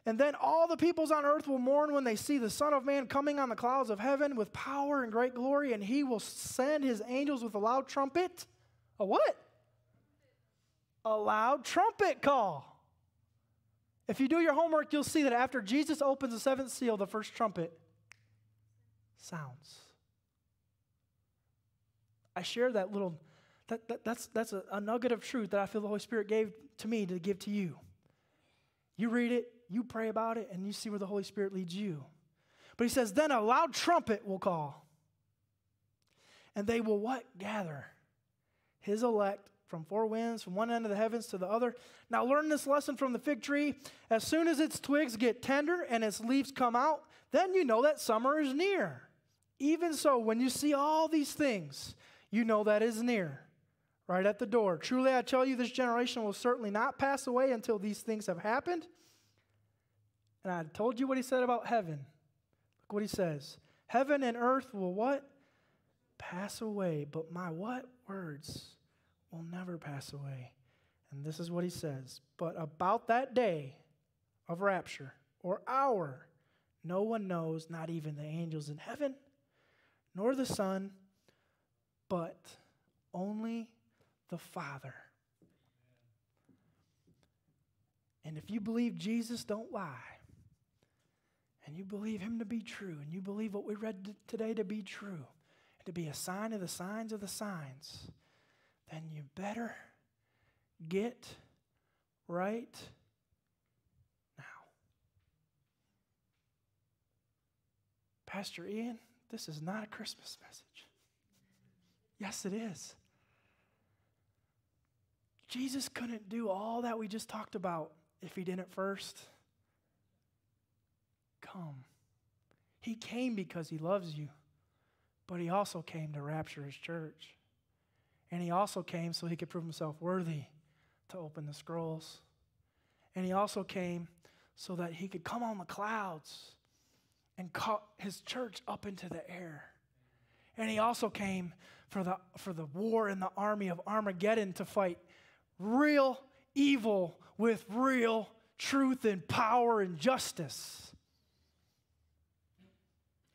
and then all the peoples on earth will mourn when they see the Son of Man coming on the clouds of heaven with power and great glory, and he will send his angels with a loud trumpet. A what? A loud trumpet call. If you do your homework, you'll see that after Jesus opens the seventh seal, the first trumpet sounds. I share that little, that, that that's, that's a, a nugget of truth that I feel the Holy Spirit gave to me to give to you. You read it, you pray about it, and you see where the Holy Spirit leads you. But he says, then a loud trumpet will call. And they will what? Gather his elect from four winds, from one end of the heavens to the other. Now, learn this lesson from the fig tree. As soon as its twigs get tender and its leaves come out, then you know that summer is near. Even so, when you see all these things, you know that is near, right at the door. Truly, I tell you, this generation will certainly not pass away until these things have happened. And I told you what he said about heaven. Look what he says. Heaven and earth will what? Pass away, but my what? Words will never pass away. And this is what he says. But about that day of rapture or hour, no one knows, not even the angels in heaven, nor the Son, but only the Father. And if you believe Jesus, don't lie and you believe him to be true, and you believe what we read today to be true, and to be a sign of the signs of the signs, then you better get right now. Pastor Ian, this is not a Christmas message. Yes, it is. Jesus couldn't do all that we just talked about if he didn't first come. He came because he loves you, but he also came to rapture his church. And he also came so he could prove himself worthy to open the scrolls. And he also came so that he could come on the clouds and caught his church up into the air. And he also came for the, for the war in the army of Armageddon to fight real evil with real truth and power and justice.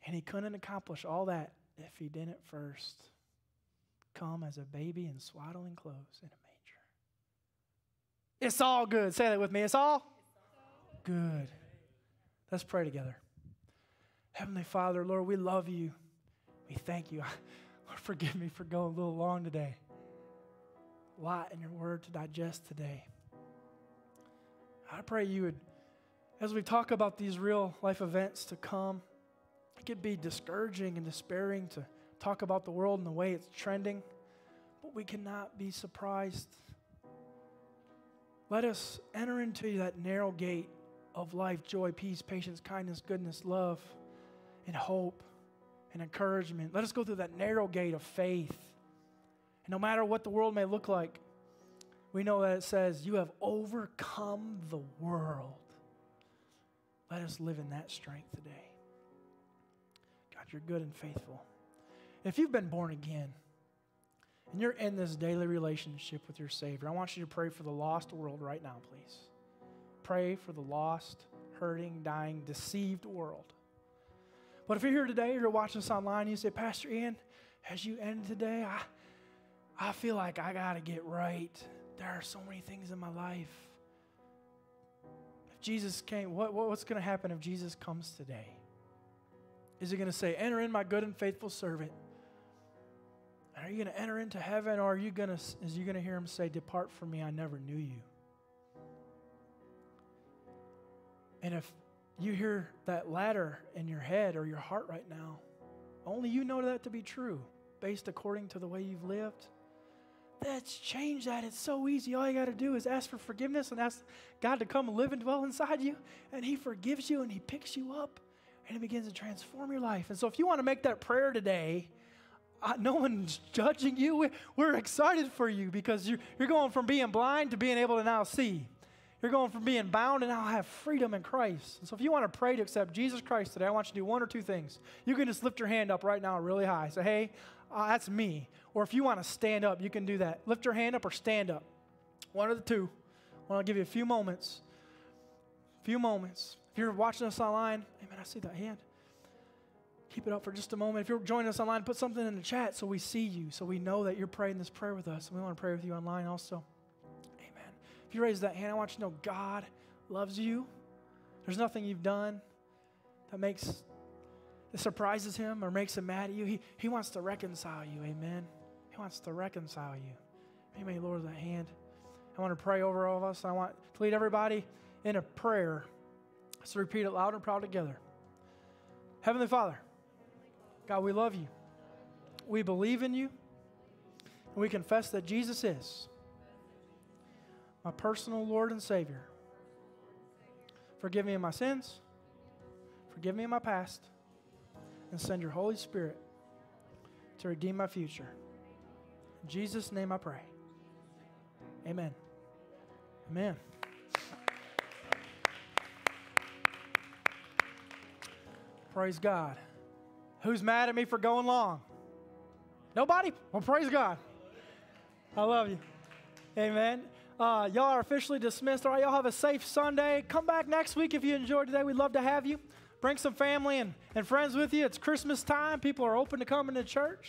And he couldn't accomplish all that if he didn't first come as a baby in swaddling clothes in a manger. It's all good. Say that with me. It's all good. Let's pray together. Heavenly Father, Lord, we love you. We thank you. Lord, forgive me for going a little long today. A lot in your word to digest today. I pray you would, as we talk about these real life events to come, it be discouraging and despairing to talk about the world and the way it's trending, but we cannot be surprised. Let us enter into that narrow gate of life, joy, peace, patience, kindness, goodness, love, and hope and encouragement. Let us go through that narrow gate of faith. And no matter what the world may look like, we know that it says, You have overcome the world. Let us live in that strength today. You're good and faithful. If you've been born again and you're in this daily relationship with your Savior, I want you to pray for the lost world right now, please. Pray for the lost, hurting, dying, deceived world. But if you're here today you're watching this online, you say, Pastor Ian, as you end today, I, I feel like I got to get right. There are so many things in my life. If Jesus came, what, what what's going to happen if Jesus comes today? Is he going to say, Enter in, my good and faithful servant? Are you going to enter into heaven, or are you going to, is you going to hear him say, Depart from me, I never knew you? And if you hear that latter in your head or your heart right now, only you know that to be true based according to the way you've lived. Let's change that. It's so easy. All you got to do is ask for forgiveness and ask God to come live and dwell inside you. And He forgives you and He picks you up and it begins to transform your life. And so, if you want to make that prayer today, uh, no one's judging you. We're excited for you because you're, you're going from being blind to being able to now see. You're going from being bound and now have freedom in Christ. And so if you want to pray to accept Jesus Christ today, I want you to do one or two things. You can just lift your hand up right now really high. Say, hey, uh, that's me. Or if you want to stand up, you can do that. Lift your hand up or stand up. One of the two. Well, I'll give you a few moments. A few moments. If you're watching us online, amen, I see that hand. Keep it up for just a moment. If you're joining us online, put something in the chat so we see you, so we know that you're praying this prayer with us. And we want to pray with you online also. Amen. If you raise that hand, I want you to know God loves you. There's nothing you've done that makes that surprises him or makes him mad at you. He, he wants to reconcile you. Amen. He wants to reconcile you. Amen. Lord, that hand. I want to pray over all of us. I want to lead everybody in a prayer. Let's repeat it loud and proud together. Heavenly Father, God, we love you. We believe in you. And we confess that Jesus is my personal Lord and Savior. Forgive me of my sins, forgive me of my past, and send your Holy Spirit to redeem my future. In Jesus' name I pray. Amen. Amen. Praise God. Who's mad at me for going long? Nobody? Well, praise God. I love you. Amen. Uh, y'all are officially dismissed. All right, y'all have a safe Sunday. Come back next week if you enjoyed today. We'd love to have you. Bring some family and, and friends with you. It's Christmas time. People are open to coming to church.